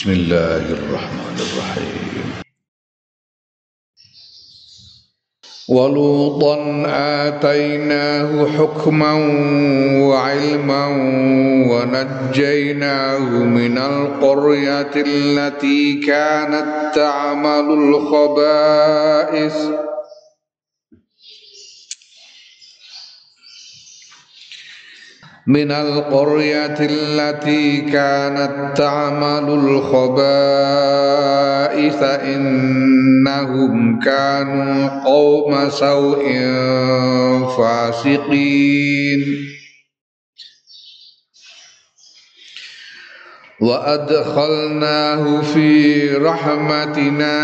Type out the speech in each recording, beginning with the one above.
بسم الله الرحمن الرحيم. ولوطا آتيناه حكما وعلما ونجيناه من القرية التي كانت تعمل الخبائث. من القرية التي كانت تعمل الخبائث إنهم كانوا قوم سوء فاسقين. وأدخلناه في رحمتنا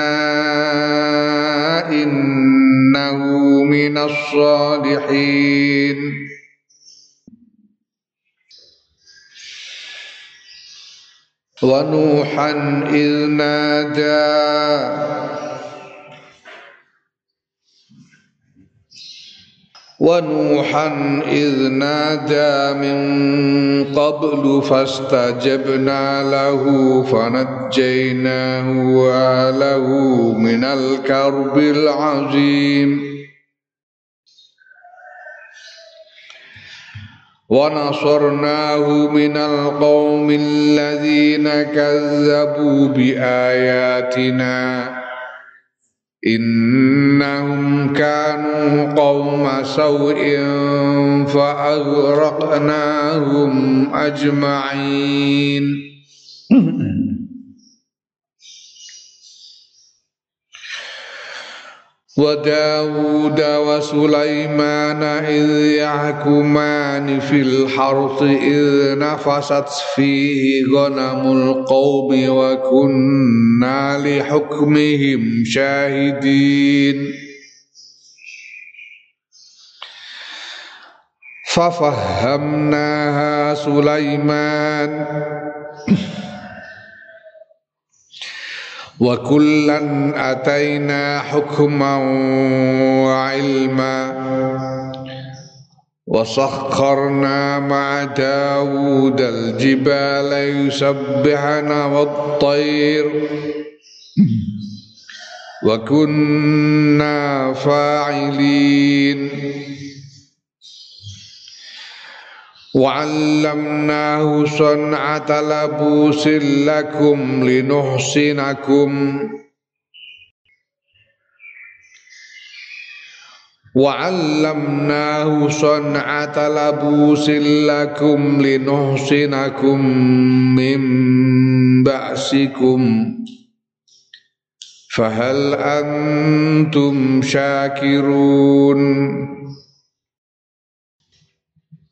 إنه من الصالحين. ونوحا إذ نادى. ونوحا إذ نادى من قبل فاستجبنا له فنجيناه وله من الكرب العظيم. ونصرناه من القوم الذين كذبوا بآياتنا. إنهم كانوا قوم سوء فأغرقناهم أجمعين. وداود وسليمان إذ يحكمان في الحرث إذ نفست فيه غنم القوم وكنا لحكمهم شاهدين. ففهمناها سليمان. وكلا أتينا حكما وعلما وسخرنا مع داود الجبال يسبحن والطير. وكنا فاعلين. وعلمناه صنعة لبوس لكم لنحسنكم. وعلمناه صنعة لبوس لكم لنحسنكم من بأسكم. فهل أنتم شاكرون؟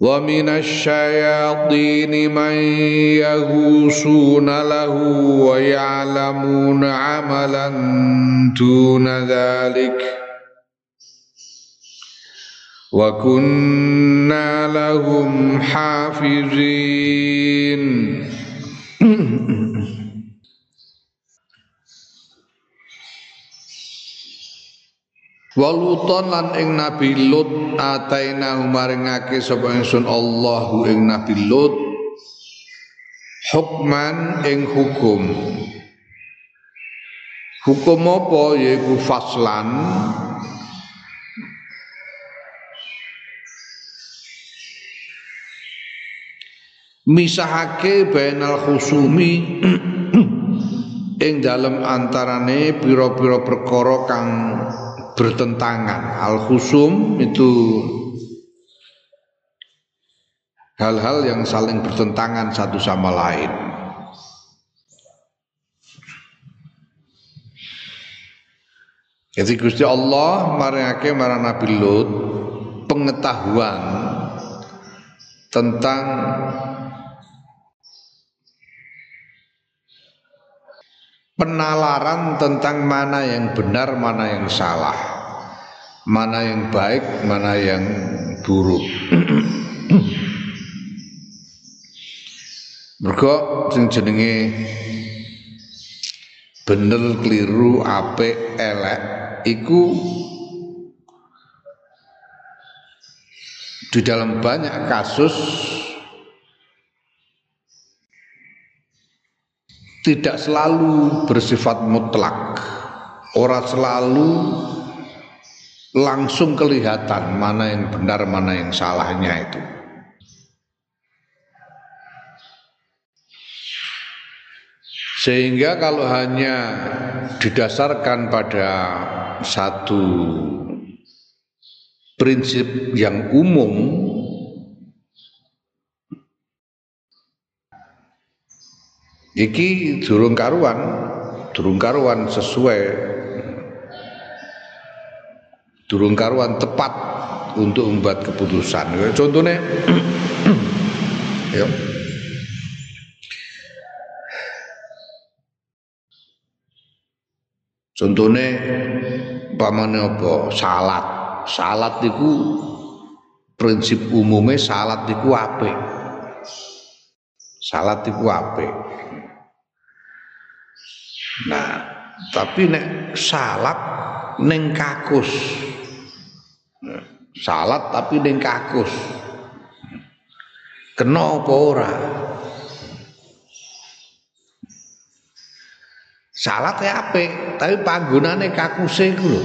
ومن الشياطين من يغوصون له ويعلمون عملا دون ذلك. وكنا لهم حافظين. Waluton lan ing Nabi Lut ataina maringake sapa ingsun Allahu ing Nabi Lut hukman ing hukum. Hukum apa? Yaiku faslan. Misahake bainal khusumi ing dalem antarane pira-pira perkara kang bertentangan. Al khusum itu hal-hal yang saling bertentangan satu sama lain. Jadi Gusti Allah maringake marang Nabi Lut pengetahuan tentang penalaran tentang mana yang benar, mana yang salah. mana yang baik, mana yang buruk. Mergo sing jenenge bener keliru apik elek iku di dalam banyak kasus tidak selalu bersifat mutlak. Orang selalu langsung kelihatan mana yang benar, mana yang salahnya itu. Sehingga kalau hanya didasarkan pada satu prinsip yang umum iki durung karuan durung karuan sesuai durung karuan tepat untuk membuat keputusan contohnya ya Contohnya pamane apa? Salat. Salat itu prinsip umumnya salat itu apik. Salat itu apik. Nah, tapi nek salat ning kakus. Salat tapi ning kakus. Kena apa ora? Salat ya apik, tapi panggonane kakuse iku lho.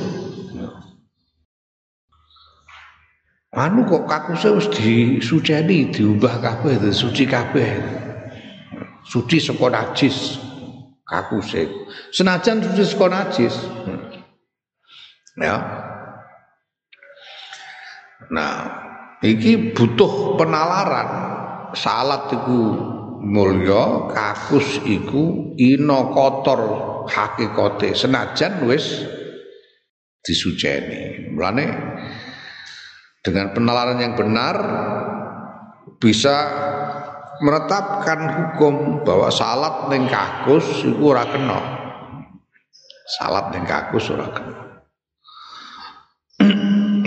Anu kok kakuse wis disuceni, diubah kabeh, suci kabeh. Suci saka najis kakuse. Senajan suci saka najis. Ya. Nah, iki butuh penalaran. Salat iku mulya kakus iku ina kotor senajan wis disuceni mulane dengan penalaran yang benar bisa menetapkan hukum bahwa salat ning kakus iku ora kena. Salat ning kakus ora kena.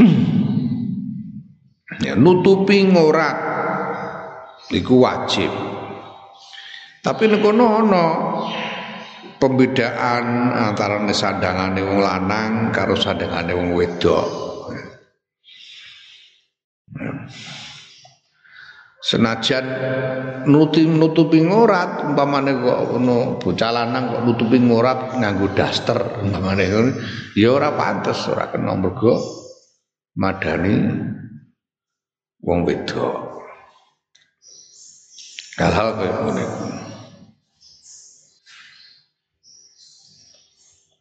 Ya nutupi ngorat. Iku wajib. Tapi nek kono ana pembedaan antara sandangane wong lanang karo sandangane wong wedok. Senajan nuti nutupi ngorat umpamane kok ono bocah lanang kok nutupi ngorat nganggo daster umpamane ngono ya ora pantes ora kena mergo madani wong wedok. Hal-hal kaya ngene.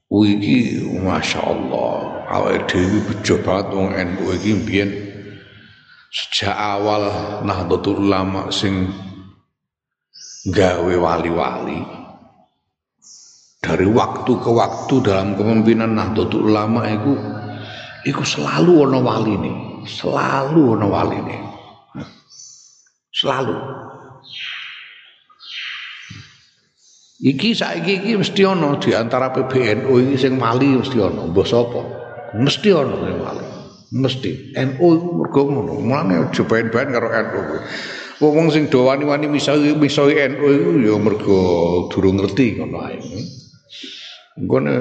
Wiki Masya Allah Awal Dewi bejo banget Wong NU iki mbiyen Sejak awal Nahdlatul Ulama sing gawe wali-wali dari waktu ke waktu dalam kepemimpinan Nahdlatul Ulama itu itu selalu ono wali nih selalu ono wali nih selalu Iki saiki iki mesti ana di antara PBNU iki sing wali mesti ana, mbah sapa? Mesti ana sing wali. Mesti. NU mergo ngono. Mulane aja ben-ben karo NU. Wong sing do wani-wani misahi misahi NU iku ya mergo durung ngerti ngono ae. Nggone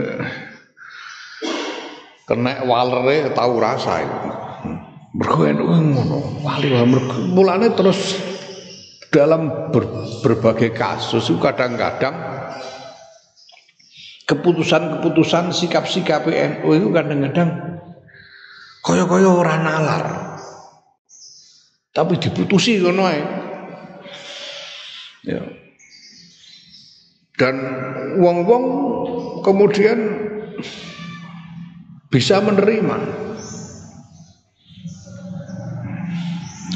kena walere tau rasa iku. Mergo NU ngono, wali mergo mulane terus dalam ber, berbagai kasus kadang-kadang keputusan-keputusan sikap-sikap NU itu kadang-kadang kaya-kaya orang nalar. Tapi diputusi ngono Ya. Dan wong-wong kemudian bisa menerima.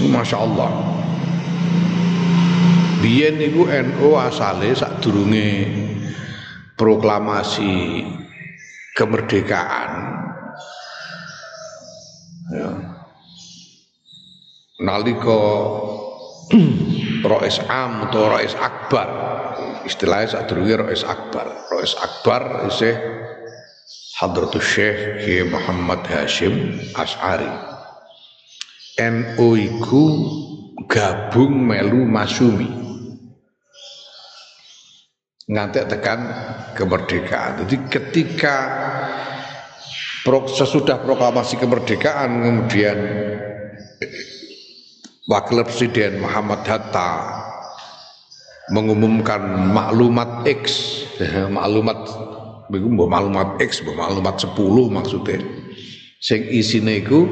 Masya Allah. Biyen niku NU asale sadurunge proklamasi kemerdekaan ya. Nalika Rois Am atau Rois Akbar istilahnya sadurunge Rois Akbar. Rois Akbar isih Hadratus Syekh Kiai Muhammad Hashim As'ari NU iku gabung melu masumi. Ngantek tekan kemerdekaan. Jadi ketika sesudah proklamasi kemerdekaan kemudian Wakil Presiden Muhammad Hatta mengumumkan maklumat X, maklumat maklumat X, maklumat 10 maksudnya. Sing isine iku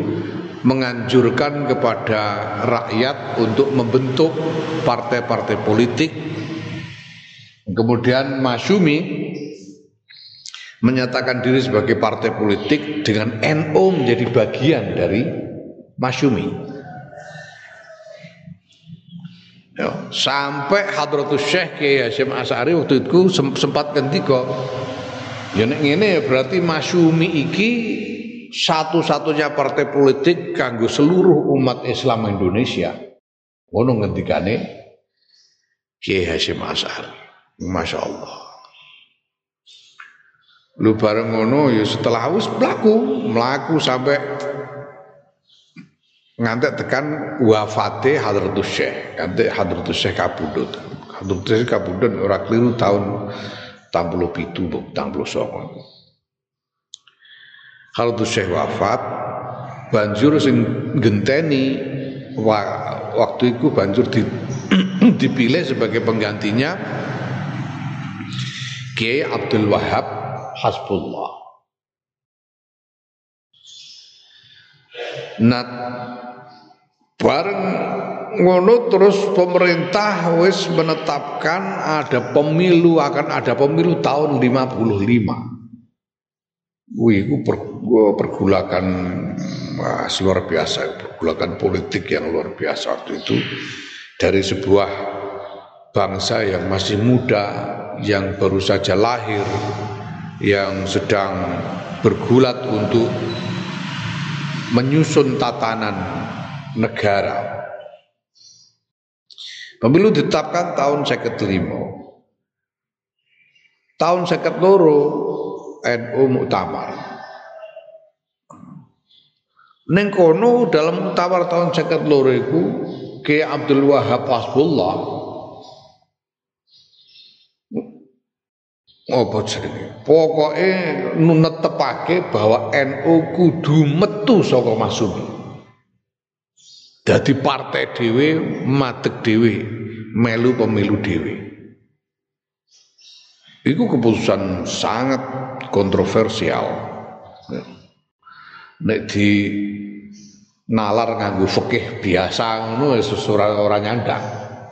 menganjurkan kepada rakyat untuk membentuk partai-partai politik. Kemudian Masyumi menyatakan diri sebagai partai politik dengan NU menjadi bagian dari Masyumi. Ya, sampai Hadratus Syekh Kiai Hasyim Asari waktu itu sempat kok. Ya nek ngene berarti Masyumi iki satu-satunya partai politik kanggo seluruh umat Islam Indonesia. Ngono ngendikane Kiai Hasyim Asari. Masya Allah. Lu bareng ngono ya setelah wis mlaku, mlaku sampai ngantek tekan wafate Hadratus Syekh, ngantek Hadratus Syekh kabudut. Hadratus Syekh kabudut ora keliru tahun 87 bu 89. Hadratus Syekh wafat banjur sing genteni waktu itu banjur di, dipilih sebagai penggantinya Kiai Abdul Wahab hasbullah. Nah, bareng ngono terus pemerintah wis menetapkan ada pemilu akan ada pemilu tahun 55. Wih, itu per, pergulakan mas, luar biasa, pergulakan politik yang luar biasa waktu itu dari sebuah bangsa yang masih muda, yang baru saja lahir, yang sedang bergulat untuk menyusun tatanan negara. Pemilu ditetapkan tahun seket lima. Tahun seket loro NU Muktamar. Neng kono dalam muktamar tahun seket loro itu Ki Abdul Wahab Hasbullah apa jenenge pokoke netepake bahwa NU kudu metu saka Masumi dadi partai dhewe madeg dhewe melu pemilu dhewe Iku keputusan sangat kontroversial. Nek di nalar nganggo fikih biasa ngono wis ora ora nyandang,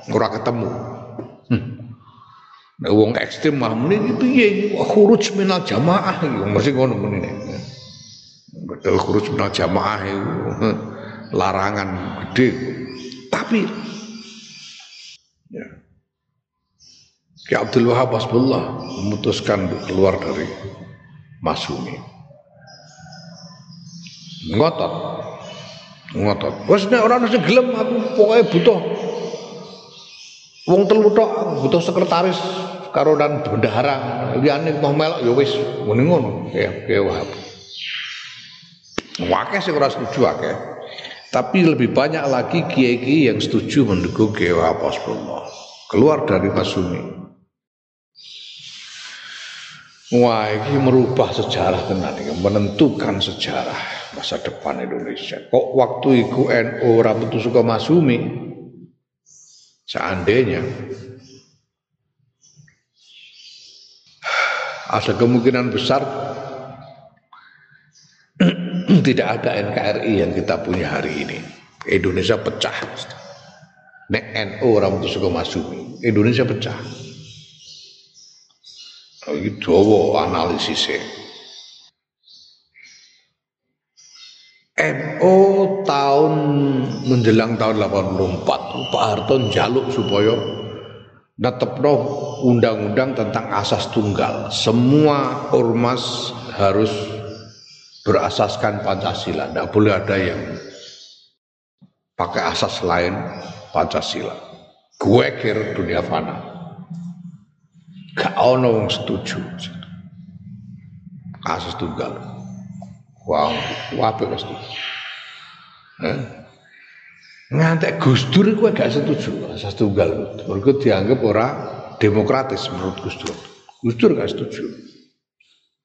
ora ketemu. Nek wong ekstrem mah muni piye khuruj minal jamaah mesti ngono muni nek. Betul khuruj minal jamaah itu larangan gede. Tapi ya. Ki Abdul Wahab Hasbullah memutuskan untuk keluar dari Masumi. Ngotot. Ngotot. Wes nek ora gelem aku pokoke butuh Wong telu tok butuh sekretaris karo dan bendahara liyane mau melok ya wis ngene ngono ya Wahab. Wakeh sing ora setuju akeh. Tapi lebih banyak lagi kiai-kiai yang setuju mendukung Kiai Wahab Keluar dari Masumi. Wah, ini merubah sejarah tenan menentukan sejarah masa depan Indonesia. Kok waktu itu NU rambut suka Masumi, seandainya ada kemungkinan besar tidak ada NKRI yang kita punya hari ini. Indonesia pecah. Nek NU orang itu suka masuk. Indonesia pecah. Ini dawa analisisnya. NU tahun menjelang tahun 84 Pak Harto jaluk supaya netepno undang-undang tentang asas tunggal. Semua ormas harus berasaskan Pancasila. Tidak boleh ada yang pakai asas lain Pancasila. Gue kira dunia fana. Gak ono setuju. asas tunggal. Wow, wape pasti. Eh? Ngantek Gus Dur iku gak setuju asas tunggal. Mergo dianggap ora demokratis menurut Gus Dur. Gus Dur gak setuju.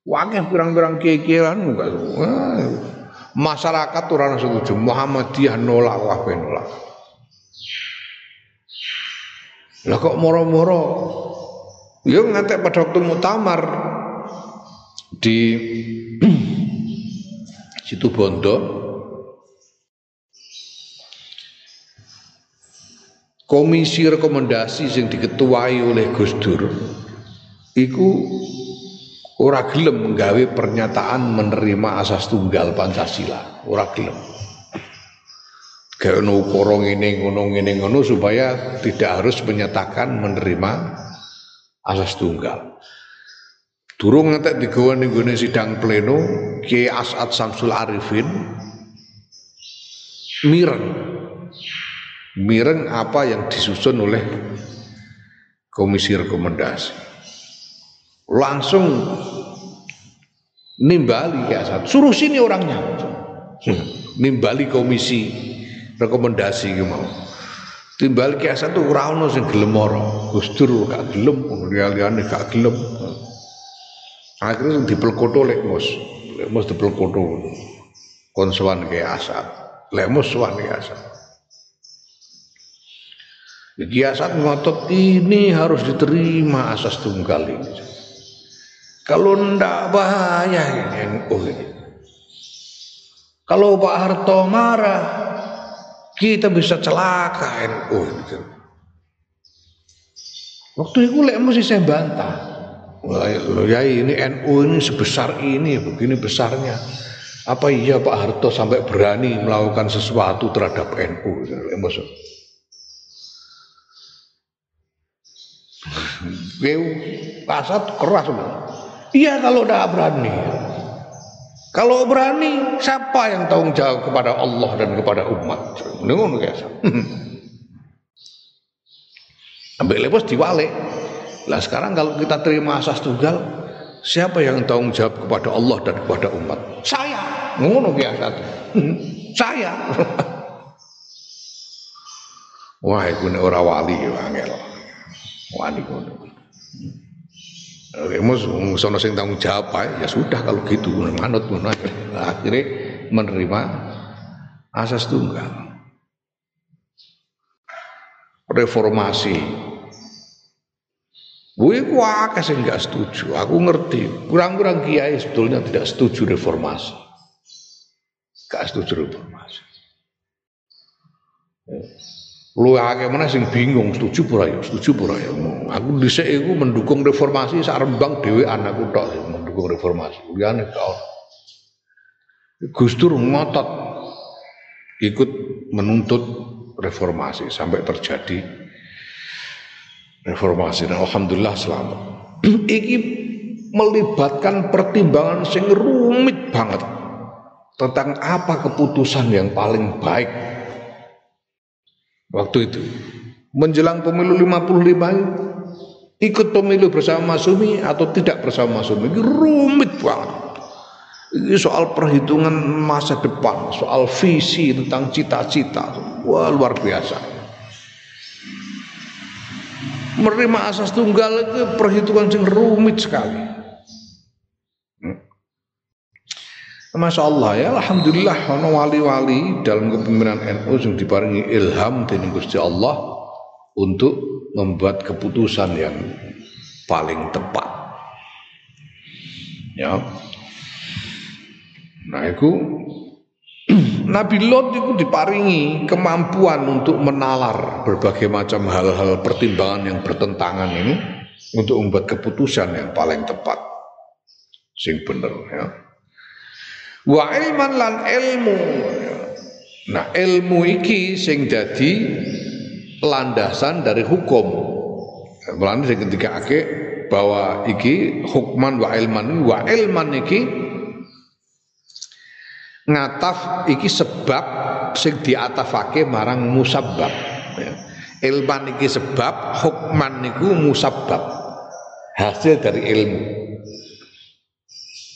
Wakil pirang-pirang kiai-kiai enggak. Masyarakat orang setuju. Muhammadiyah nolak, wape nolak. Lah kok moro-moro Ya ngantek pada waktu mutamar di situ Bondo. Komisi rekomendasi yang diketuai oleh Gus Dur iku ora gelem menggawe pernyataan menerima asas tunggal Pancasila. Ora gelem. Gawe ukara ngene ngono ngene ngono supaya tidak harus menyatakan menerima asas tunggal. Durung ngetek digawa ning gone sidang pleno Kiai As'ad Samsul Arifin mireng. Mireng apa yang disusun oleh komisi rekomendasi. Langsung nimbali Kiai As'ad. Suruh sini orangnya. nimbali komisi rekomendasi gitu mau timbal kiasa tuh ora ono sing gelem ora Gus Dur gak gelem liyane gak gelem akhirnya dipelkoto lek mus lek mus dipelkoto kon sowan kiasa lek mus sowan kiasa Kiasat ngotot ini harus diterima asas tunggal ini. Kalau ndak bahaya ini oh ini. Kalau Pak Harto marah, kita bisa celaka NU gitu. Waktu itu lek mesti saya bantah. Ya ini NU ini sebesar ini, begini besarnya. Apa iya Pak Harto sampai berani melakukan sesuatu terhadap NU? Maksud. Gue kasat keras Iya kalau udah berani. Kalau berani, siapa yang tanggung jawab kepada Allah dan kepada umat? Ngono ya. Ambil lepos diwale. Lah sekarang kalau kita terima asas tunggal, siapa yang tanggung jawab kepada Allah dan kepada umat? Saya. Ngono ya satu. Saya. Wah, itu ora wali ya angel. Wali ngono. Remus sono sing tanggung jawab ya sudah kalau gitu manut ngono akhirnya menerima asas tunggal reformasi Gue kuah sing gak setuju. Aku ngerti. Kurang-kurang kiai sebetulnya tidak setuju reformasi. Gak setuju reformasi. Lu akeh mana sing bingung setuju pura ya, setuju pura ya. Aku dhisik iku mendukung reformasi sak Rembang dhewean aku tok mendukung reformasi. Liyane kau. Gus Dur ngotot ikut menuntut reformasi sampai terjadi reformasi. Dan alhamdulillah selamat. Iki melibatkan pertimbangan sing rumit banget tentang apa keputusan yang paling baik. Waktu itu menjelang pemilu 55 ikut pemilu bersama Masumi atau tidak bersama Masumi ini rumit banget. Ini soal perhitungan masa depan soal visi tentang cita-cita. Wah luar biasa menerima asas tunggal itu perhitungan yang rumit sekali Masya Allah ya Alhamdulillah ono wali-wali dalam kepemimpinan NU yang diparingi ilham dari Gusti Allah untuk membuat keputusan yang paling tepat. Ya. Nah, itu Nabi Lot itu diparingi kemampuan untuk menalar berbagai macam hal-hal pertimbangan yang bertentangan ini untuk membuat keputusan yang paling tepat. Sing bener ya. Wa ilman lan ilmu nah ilmu iki sing dadi landasan dari hukum. Mulane sing ketika ake bahwa iki hukman wa ilman wa ilman iki ngataf iki sebab sing diatafake marang musabbab ya. ilman iki sebab hukman niku musabbab hasil dari ilmu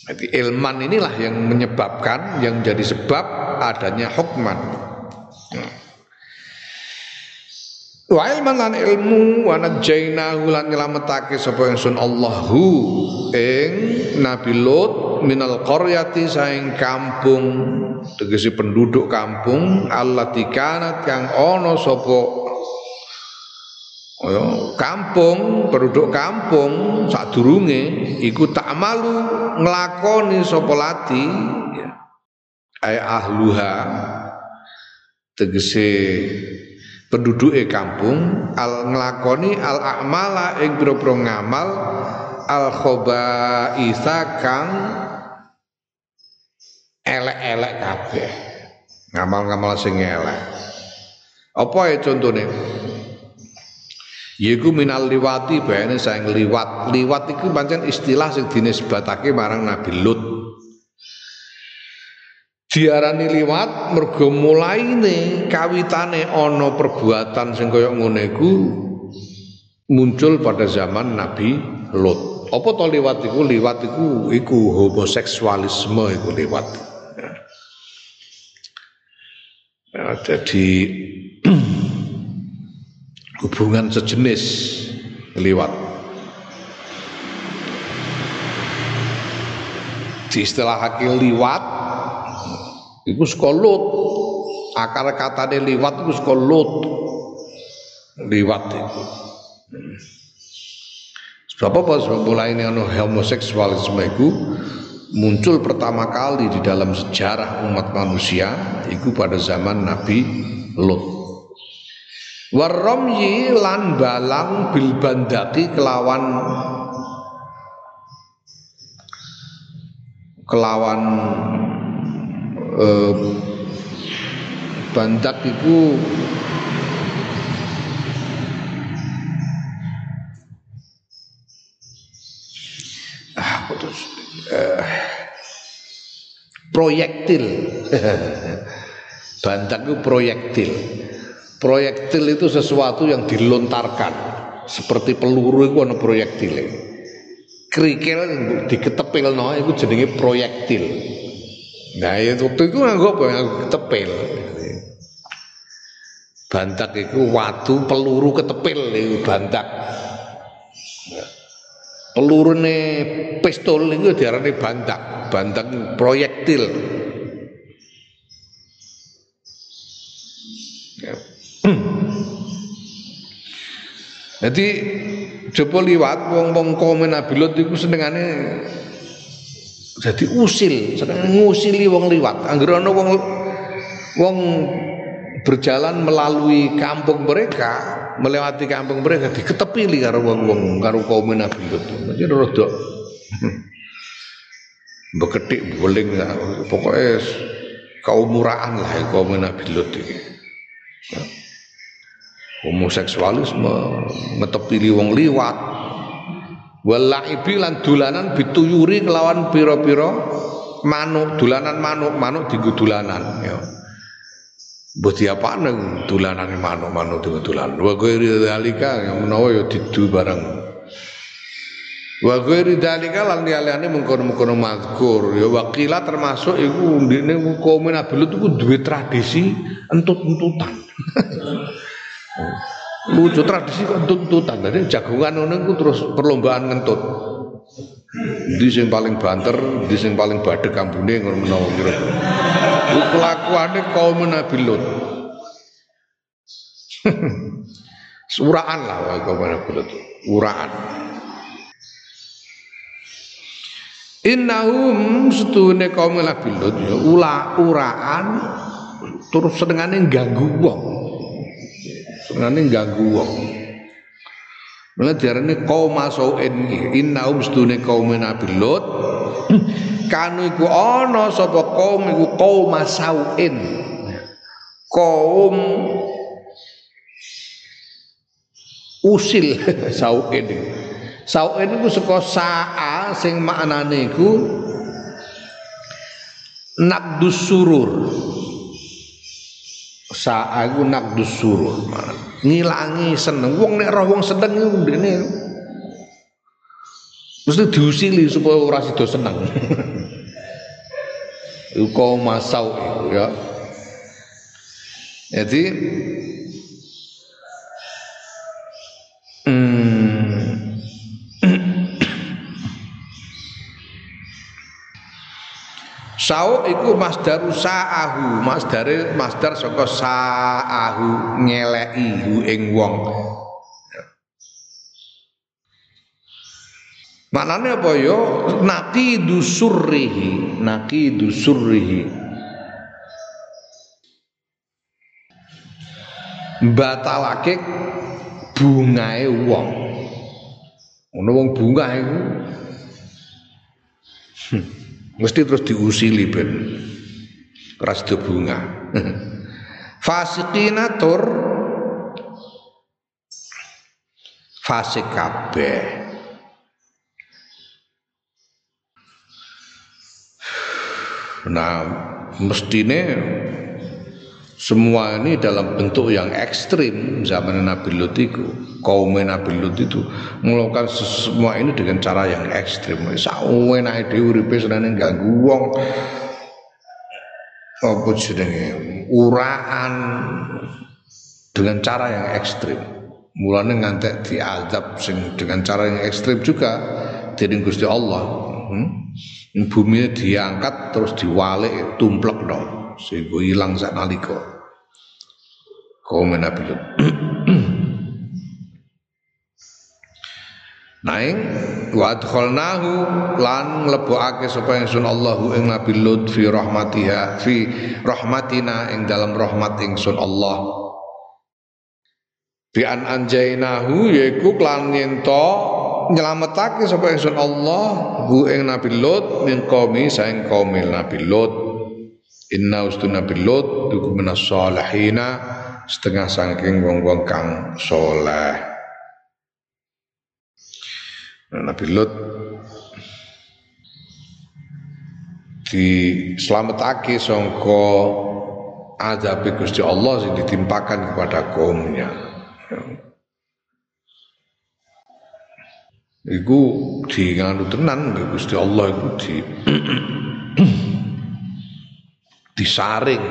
Jadi ilman inilah yang menyebabkan yang menjadi sebab adanya hukman. Wa ilman lan ilmu wa najainahu lan nyelametake sapa ingsun Allahu ing Nabi Lut minal qaryati saing kampung tegese penduduk kampung allati kanat kang ana sapa Oh, kampung, penduduk kampung sadurunge iku tak malu nglakoni sapa lati ya. ay ahluha tegese penduduke kampung al nglakoni al a'mala ing pira ngamal al khabaitha kang elek-elek kabeh ngamal-ngamal sing elek apa ya contohnya Yiku minal liwati bayane sayang liwat. Liwat iku pancen istilah sing dinisbatake marang Nabi Lut. Diarani liwat mergo mulaine kawitane ana perbuatan sing kaya ngene muncul pada zaman Nabi Lut. Apa to liwat iku? Liwat iku iku homoseksualisme iku liwat. Ya, jadi hubungan sejenis liwat di istilah liwat itu sekolut akar katanya liwat itu sekolut liwat itu sebab apa? Sebab mulai ini anu homoseksualisme itu muncul pertama kali di dalam sejarah umat manusia itu pada zaman Nabi Lot waromyi lan balang bil bandaki kelawan kelawan eh, itu ah putus eh, proyektil bandak itu proyektil Proyektil itu sesuatu yang dilontarkan seperti peluru itu ada proyektil. Kerikil diketepil no itu jenenge proyektil. Nah itu waktu itu nganggo nganggo ketepil. Bantak itu watu peluru ketepil itu bantak. Peluru ne pistol itu diarani bantak, bantak proyektil. Jadi coba liwat wong-wong komen Nabi Lot iku senengane jadi usil, ngusili wong liwat. Angger ana wong wong berjalan melalui kampung mereka, melewati kampung mereka diketepili karo wong-wong karo kaum Nabi Lot. Jadi rada beketik boling pokoknya kaum murahan lah kaum Nabi Lot iki. Ya homoseksualisme ngetepili wong liwat walaibi lan dolanan bituyuri kelawan pira-pira manuk dolanan manuk manuk dienggo dolanan ya. Mbah diapane dolanan manuk-manuk dienggo dolanan wa ghairi yang menawa ya didu bareng. Wa ghairi dzalika lan mengkono-mengkono mazkur. Ya wakila termasuk iku ndene kaum Nabi Lut iku duwe tradisi entut-entutan lucu tradisi kok tuntutan. Jadi jagungan ngono terus perlombaan ngentut. Di sing paling banter di sing paling badhe kambune ngono menawa kira-kira kelakuane kaum Nabi Lut. Suraan lah kaum Nabi Lut. Uraan Innahum setune kaum Nabi Lut ya ula uraan terus senengane ganggu wong Senane ganggu wong. Mula diarani kaum sauin innaum sedune kaum Nabi Lut kanu iku ana sapa kaum iku kaum sauin. Kaum usil sauin. Sauin iku saka saa sing maknane iku nabdus surur sa'agu nak surur ngilangi seneng. Wong nek roh wong seneng iku dene mesti diusili supaya ora sida seneng. Iku masau ya. Jadi Sauk iku masdaru sa'ahu, masdare masdar saka sa'ahu ngeleki ing wong. Maknanya apa ya? Naqidu surrihi, naqidu surrihi. Batalake bungae wong. Ono wong bunga iku hmm, mesti terus diusili ben keras bunga. Fasikina tur fasik kabeh. Nah, mestine semua ini dalam bentuk yang ekstrim zaman Nabi Lut itu kaum Nabi Lut itu melakukan semua ini dengan cara yang ekstrim. Sawenake dhewe uripe senane ganggu wong. Apa jenenge? Uraan. Dengan cara yang ekstrim. Mulane ngantek diazab sing dengan cara yang ekstrim juga dening Gusti Allah. Hmm? bumi diangkat terus diwalik tumplek sehingga hilang sak nalika. Kaum Nabi Lut. Naing wa adkhalnahu lan mlebokake sapa ingsun Allahu ing Nabi Lut fi rahmatiha fi rahmatina ing dalam rahmat ingsun Allah. Bi an anjainahu yaiku klan yento nyelametake sapa ingsun Allah hu ing Nabi Lut min qaumi saing kaum Nabi Lut inna ustu Nabi Lut duku minas salihina setengah saking wong-wong kang soleh Nabi Lut diselamatake sangka azab Gusti Allah sing ditimpakan kepada kaumnya. Iku di nganu tenan Gusti Allah iku di disaring.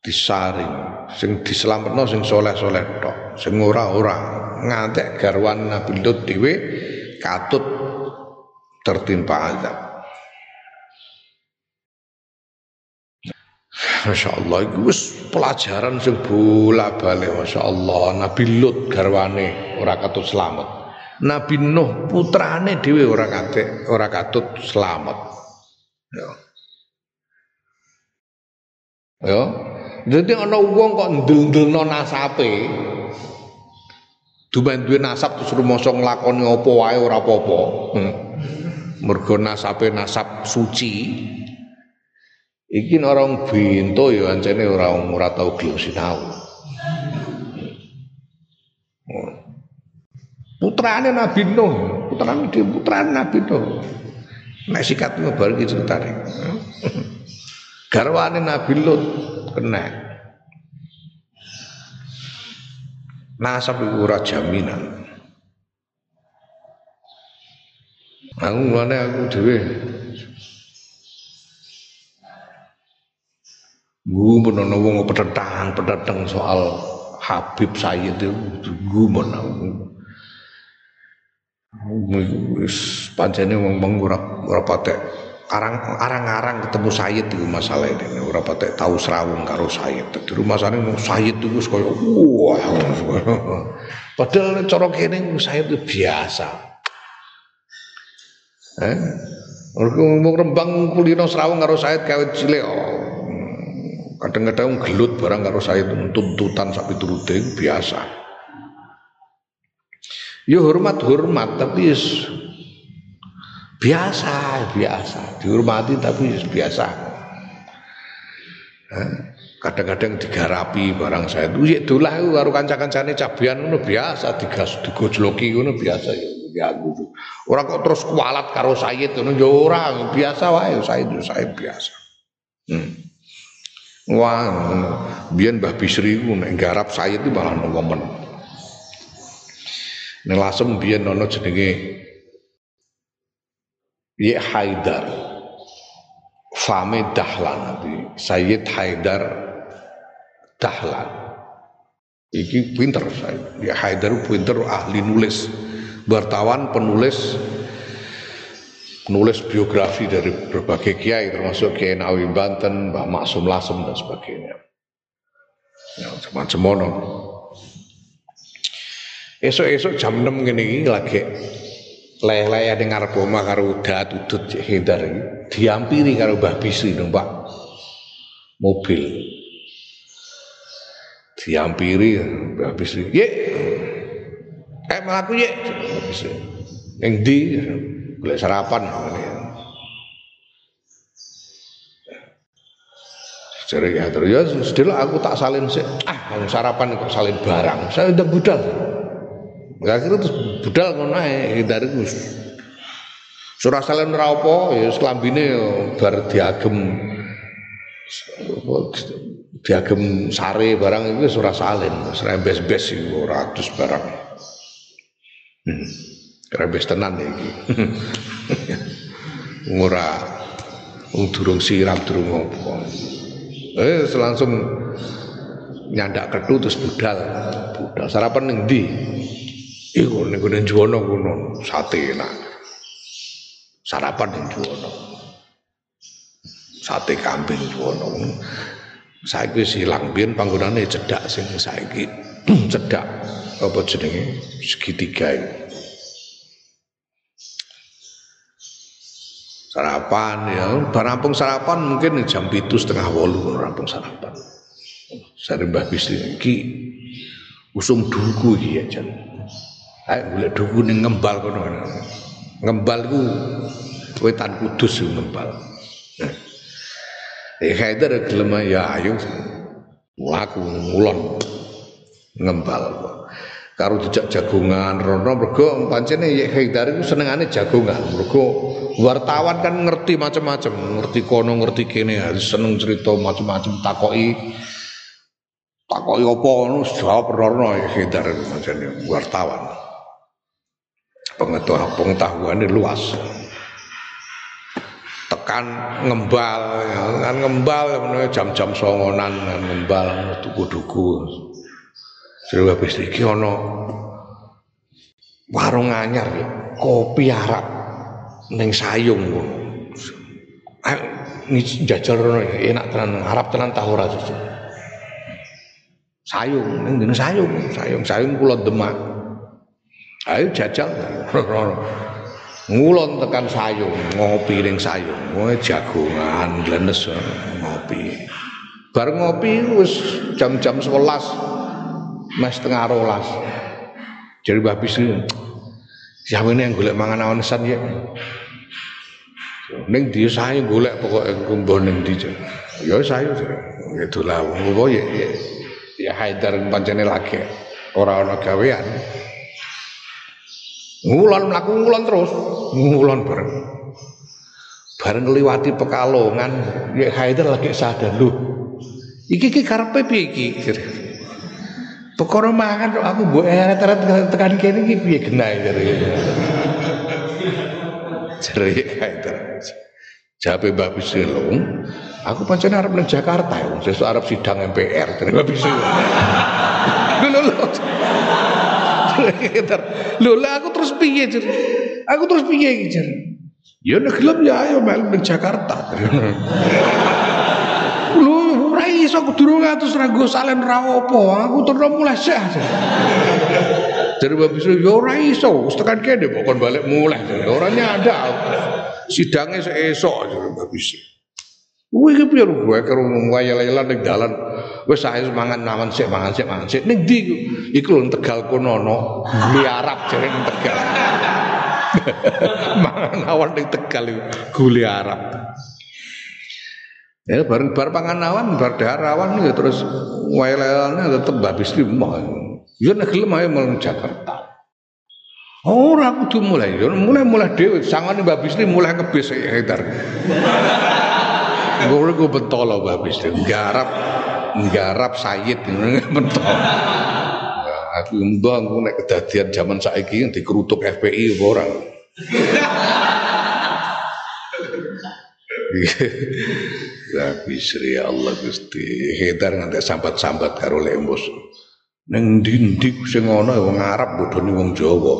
Disaring. Sing diselametno sing soleh-soleh tok. Sing ora-ora. Ngantek garwan Nabi Lut dhewe katut tertimpa azab. Masya Allah itu pelajaran sing bola balik Masya Allah Nabi Lut garwane ora katut selamat Nabi Nuh putrane dhewe ora kate ora katut selamat ya ya jadi ana wong kok ndel-ndelno nasape. Dumen duwe nasab terus rumoso nglakoni apa wae ora apa-apa. Hmm. Mergo nasape nasab suci. Iki orang bintu ya ancene ora ora tau gelem sinau. Hmm. Putrane Nabi Nuh, putrane dia putrane Nabi Nuh. Nek sikat ngobar iki ceritane. Garwane Nabi Lut kena. Nasab iku ora jaminan. Aku mulane aku dhewe. Gumun ana wong pethetang soal Habib Sayyid itu gumun aku wis pancene wong-wong ora ora patek arang-arang ketemu Sayyid itu masalah ini ora patek tahu serawung karo Sayyid di rumah sana Sayyid itu koyo wah padahal cara kene Sayyid itu biasa. Eh? Mergo rembang kulino serawung karo Sayyid kawit cilik. Oh. kadang-kadang gelut barang karo Sayyid tuntutan sapi turute biasa. Ya hormat hormat tapi biasa biasa. Dihormati tapi biasa. Kadang-kadang digarapi barang saya. Itu ya itulah itu karo kanca-kancane cabian ngono biasa digas digojloki ngono biasa ya. Ya gitu orang kok terus kualat karo Sayyid ngono. Ya ora biasa wae. Sayyid saya biasa. Hmm. wah biyen Mbah Bisri nek garap Sayyid itu malah nemen. Nek lasem biyen ana Ye Haidar. Fame Dahlan Sayyid Haidar Dahlan iki pinter saya ya Haidar pinter ahli nulis wartawan penulis penulis biografi dari berbagai kiai termasuk Kiai Nawawi Banten, Mbah Maksum Lasem dan sebagainya. Ya, macam mana. Esok-esok jam 6 gini lagi leleh ada ngarep omah karo udat udut hindar diampiri karo Mbah Bisri numpak mobil. Diampiri Mbah Bisri. Ye. Eh mlaku ye. Mbah Bisri. Ning ndi? Golek sarapan Jadi ya terus ya sudah aku tak salin sih. Ah, sarapan kok salin barang. Saya udah budal. Akhirnya terus budal ngono ae dari Gus. Surah salin ora apa ya selambine bar diagem diagem sare barang itu surah salin, surah bes-bes iku ratus barang. Hmm. Rebes tenan iki. Ora wong durung siram durung apa. Eh langsung nyandak ketu terus budal. Budal sarapan ning ndi? Iku ning gone Juwono kono, sate enak. Sarapan ning Juwono. Sate kambing Juwono. Saiki wis ilang biyen panggonane cedak sing saiki cedak apa jenenge segitiga iki. sarapan ya barampung sarapan mungkin jam itu setengah wolu rampung sarapan saya mbah bisri ki usum duku iki ya jan ayo boleh duku ning ngembal kono. Ngembal ku wetan kudus ngembal. Eh Haidar gelem ya ayo. Laku ngulon. Ngembal. Karo jejak jagongan rono mergo pancene Yek Haidar iku senengane jagongan mergo wartawan kan ngerti macam-macam ngerti kono ngerti kene seneng cerita macam-macam takoki takoki apa ngono jawab rono Yek Haidar pancene wartawan pengetahuan pengetahuannya luas. Tekan ngembal kan ngembal jam-jam songonan ngembal tuku-tuku Jadi habis iki warung anyar ya, kopi Arab ning sayung ngono. Ini jajal ya, enak tenan Arab tenan tahu ora Sayung ning sayung, sayung sayung kula Demak. Ayo jajal. Ngulon tekan sayung, ngopi ning sayung, ngono jagongan, glenes ngopi. Bar ngopi wis jam-jam 11 mas setengah rolas. Jadi Mbah Bisri siapa ini yang golek mangan awan san ya Neng dia saya golek pokoknya kumpul neng dia ya saya itu lah pokoknya ya, ya, ya Haidar pancene lagi orang-orang gawean ngulon melaku ngulon terus ngulon bareng bareng ngeliwati pekalongan ya Haidar lagi sadar lu iki iki karpe piye iki Perkara mangan aku mbok eret-eret tekan kene iki piye genahe jare. Jare Haidar. Jape Mbak aku pancen arep nang Jakarta ya, sesuk arep sidang MPR jare Mbak Bisilung. Lho lho. Lho lah aku terus piye jare? Aku terus piye iki jare? Ya nek gelem ya ayo melu nang Jakarta. ora iso aku durung atus ra go salen ra apa. Aku terus mulai sih jadi babi suruh ya ora iso. Tekan kene kon balik mulai ora nyada sidangnya esok jadi babi suruh Wih iki piye gue karo wayal-wayalan ning dalan wis sae mangan nawan sik mangan sik mangan sik. Ning ndi iku? Lho Tegal kono no guli Arab jare ning Tegal. Mangan awan ning Tegal guli Arab. Ya bareng bar panganawan bar darawan ya terus waelane tetep habis mah. Ya nek gelem ae Jakarta. Ora kudu mulai, ya mulai mulai dhewe. Sangane Mbak Bisri mulai ngebis hektar. Gue gue bentol Mbak Bisri, garap garap sayid bentol. Aku mbah aku nek kedadian zaman saiki dikerutuk FPI orang. Ya bisri ya Allah Gusti. Hedar nganti sambat-sambat karo lembos. Ning ndi-ndi sing ana wong Arab bodhone wong Jawa.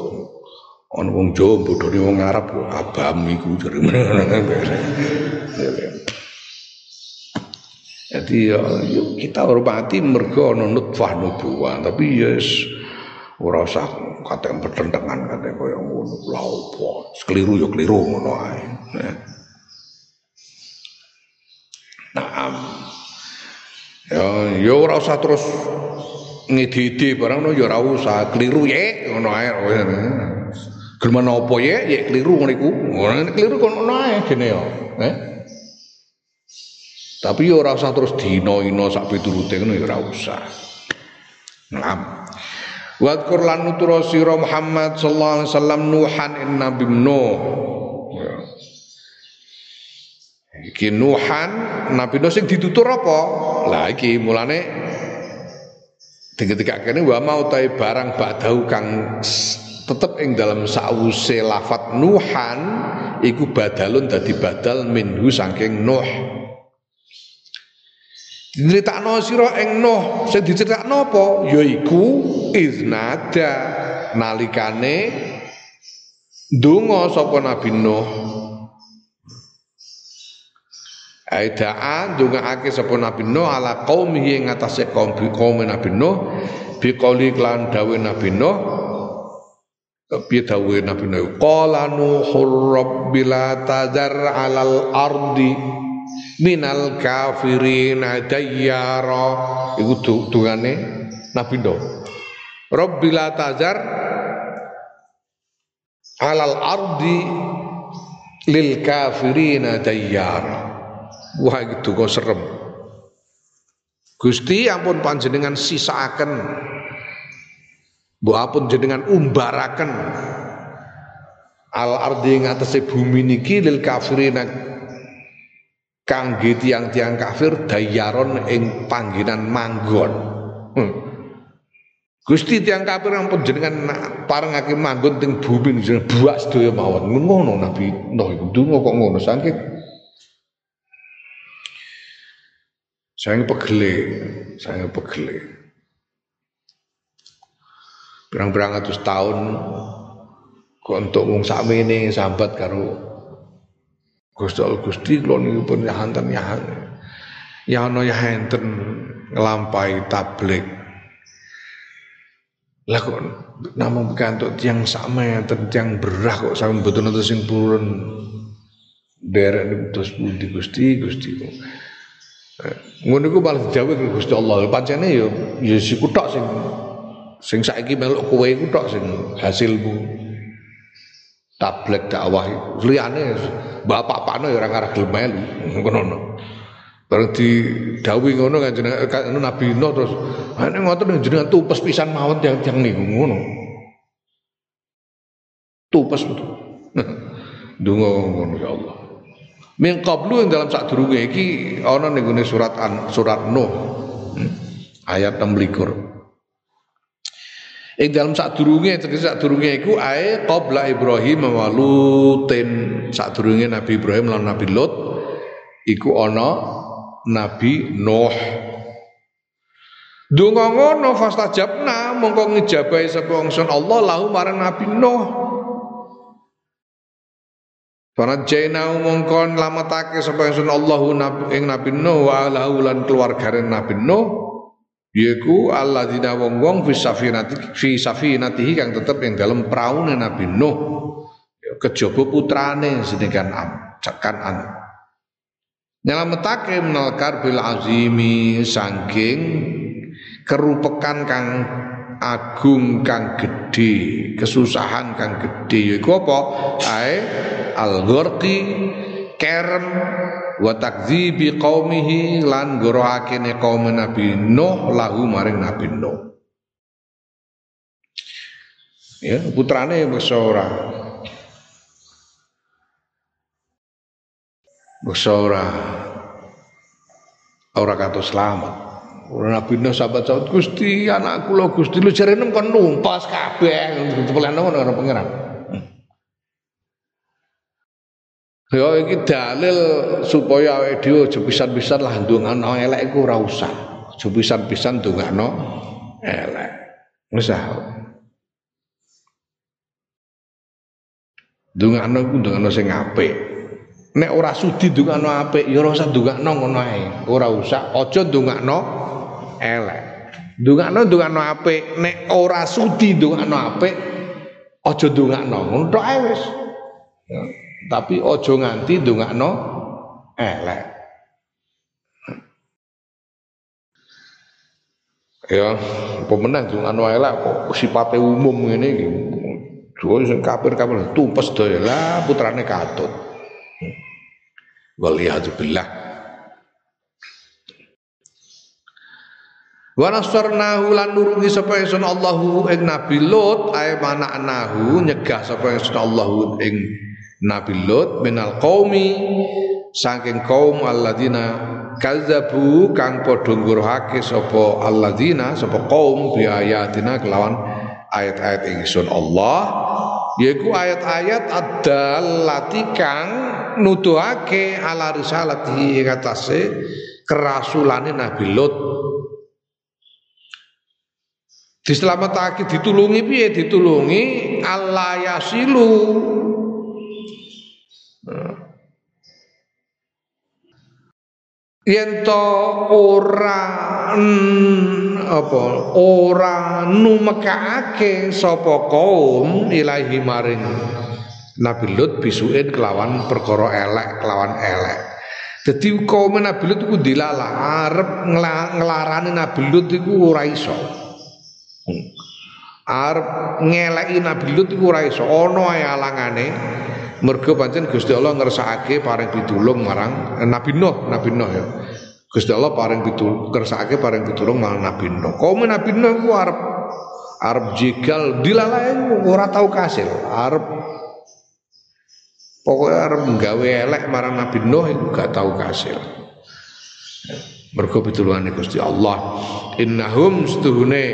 Ana wong Jawa bodhone wong Arab abam iku jare. Jadi ya, kita hormati mergo ana nutfah nubuwah, tapi ya yes, ora usah katek bertentangan katek kaya ngono. Lha opo? Keliru ya keliru ngono ae. Naam. Ya ya ora usah terus ngidi-idi barang no ya ora usah keliru ye ngono ae. Gelem ye ye keliru ngono iku. Ngono keliru ngono ae gene ya. Eh? Tapi ya ora usah terus dina-ina sak piturute ngono ya ora usah. Naam. Wadkur lan nutura sira Muhammad sallallahu alaihi wasallam Nuhan in Nabi Nuh. Iki Nuhan Nabi Nuh sing ditutur apa? Lah iki mulane ketika kene wa mau tae barang badau kang tetep ing dalam sause lafat Nuhan iku badalun dadi badal minhu saking Nuh. Diceritakno sira ing Nuh, sing diceritakno apa? Yaiku iznada. Nalikane donga sapa Nabi Nuh. Aidaa ndongaake sapa Nabi Nuh ala qaumihi ing kaum kaum Nabi Nuh. Biqauli klan dawe Nabi Nuh. Piye dawe Nabi Nuh? Qala nuhur rabbila tazar alal ardi minal kafirin dayyara iku dungane Nabi Nuh rabbila tazar alal ardi lil kafirina dayyara Wah itu kok serem. Gusti ampun panjenengan sisaaken. Bu ampun jenengan umbaraken al ardi ing atase bumi niki lil kafirin kangge tiang-tiang kafir dayaron ing panggenan manggon. Hmm. Gusti tiang kafir ampun jenengan parengake manggon teng bumi jenengan buak sedaya mawon. Ngono Nabi Nuh iku donga kok ngono saking Saya pegele, saya pegele. Berang-berang atus tahun kok untuk wong sakmene sambat karo Gusti Allah Gusti kula niku pun yahanten yahan. Ya ana yahanten nglampahi tablik. Lah kok namung pikantuk tiyang sakme tiyang berah kok sampe mboten enten sing purun derek niku terus pundi Gusti Gusti. Ngono iku malah dijawe Gusti Allah. Pancene ya ya siku tok sing sing saiki meluk kowe iku tok sing hasilmu. Tablek dakwah. Liyane bapak-bapakno ya ora ngarah gelem melu. Ngono. Bareng didhawuhi ngono kan jeneng Nabi Nuh terus nek ngoten jenengan tupes pisan mawon tiang-tiang niku ngono. Tupes betul. Donga ngono ya Allah. Min qablu yang dalam sak durunge iki ana ning surat an, surat Nuh. Hmm, ayat 26. Ing dalam sak durunge tegese sak durunge iku ae qabla Ibrahim wa. Sak durunge Nabi Ibrahim lan Nabi Lut iku ana Nabi Nuh. Donga ngono fastajabna mongko ngijabahi sapa Allah lahu marang Nabi Nuh. Para jaina mongkon lamatake sapa ingsun Allahu ing Nabi Nuh wa alahu lan keluargane Nabi Nuh yaiku alladzina wong-wong fi safinati fi safinatihi kang tetep ing dalem praune Nabi Nuh. Ya kejaba putrane sedengkan am Kanan nyelametake menal karbil azimi saking kerupekan kang agung kang gede, kesusahan kang gede yaiku apa? Ae al-gharqi kerem wa takdzibi qaumihi lan gorohakene kaum Nabi Nuh lahu maring Nabi Nuh. Ya, putrane wis ora. Wis ora ora kados selamat. Nabi Nuh sahabat sahabat Gusti anak kula Gusti lu jarene kon numpas kabeh dipelihara ngono karo pangeran. Ya iki dalil supaya awake dhewe aja pisan-pisan lah ndongakno elek iku ora usah. Aja pisan-pisan ndongakno elek. Wis ah. Ndongakno iku ndongakno sing apik. Nek ora sudi ndongakno apik ya ora usah ndongakno ngono ae. Ora usah aja ndongakno elek. Ndongakno ndongakno apik, nek ora sudi ndongakno apik aja ndongakno. Ngono tok ae wis. Ya. Tapi ojo nganti ndongakno elek. Ya, pemenang ndongakno elek kok sipate umum ngene iki. Dua sing kafir-kafir tumpes daya lah putrane katut. Waliyadzubillah. Wa nasarnahu lan nurungi sapa ingsun Allahu ing Nabi Lut ae manaknahu nyegah sapa ingsun Allahu ing Nabi Lut minal qaumi saking kaum alladzina kazzabu kang padha ngguruhake sapa alladzina sapa kaum bi ayatina kelawan ayat-ayat ingsun Allah yaiku ayat-ayat adallati kang nuduhake ala risalati ing atase kerasulane Nabi Lut. Diselamatake ditulungi piye? Ditulungi Allah yasilu yen to ora apa ora numekake sapa kaum ilahi maring Nabi Lut bisuin kelawan perkara elek kelawan elek Jadi kaum Nabi Lut iku dilalah arep nglarani Nabi Lut iku ora iso. Hmm. Arep ngeleki Nabi Lut iku ora iso, ana. Mergo pancen Gusti Allah ngersakake paring pitulung marang eh, Nabi Nuh, Nabi Nuh ya. Gusti Allah paring pitulung kersakake paring pitulung marang Nabi Nuh. Kaum Nabi Nuh ku arep arep jegal dilalae ora tau kasil. Arep pokoknya arep nggawe elek marang Nabi Nuh iku gak tau kasil. Mergo pitulungane Gusti Allah. Innahum setuhune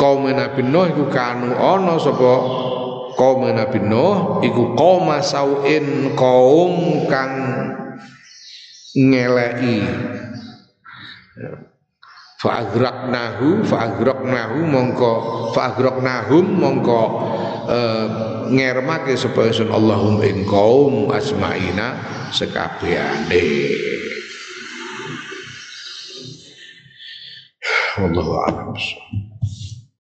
kaum Nabi Nuh iku kanu ana sapa kaum Nabi Nuh iku kaum sauin kaum kang ngeleki. Fa'agraknahu fa'agraknahu mongko fa'agraknahum mongko uh, ngermake supaya sun Allahum ing kaum asmaina sekabehane wallahu a'lam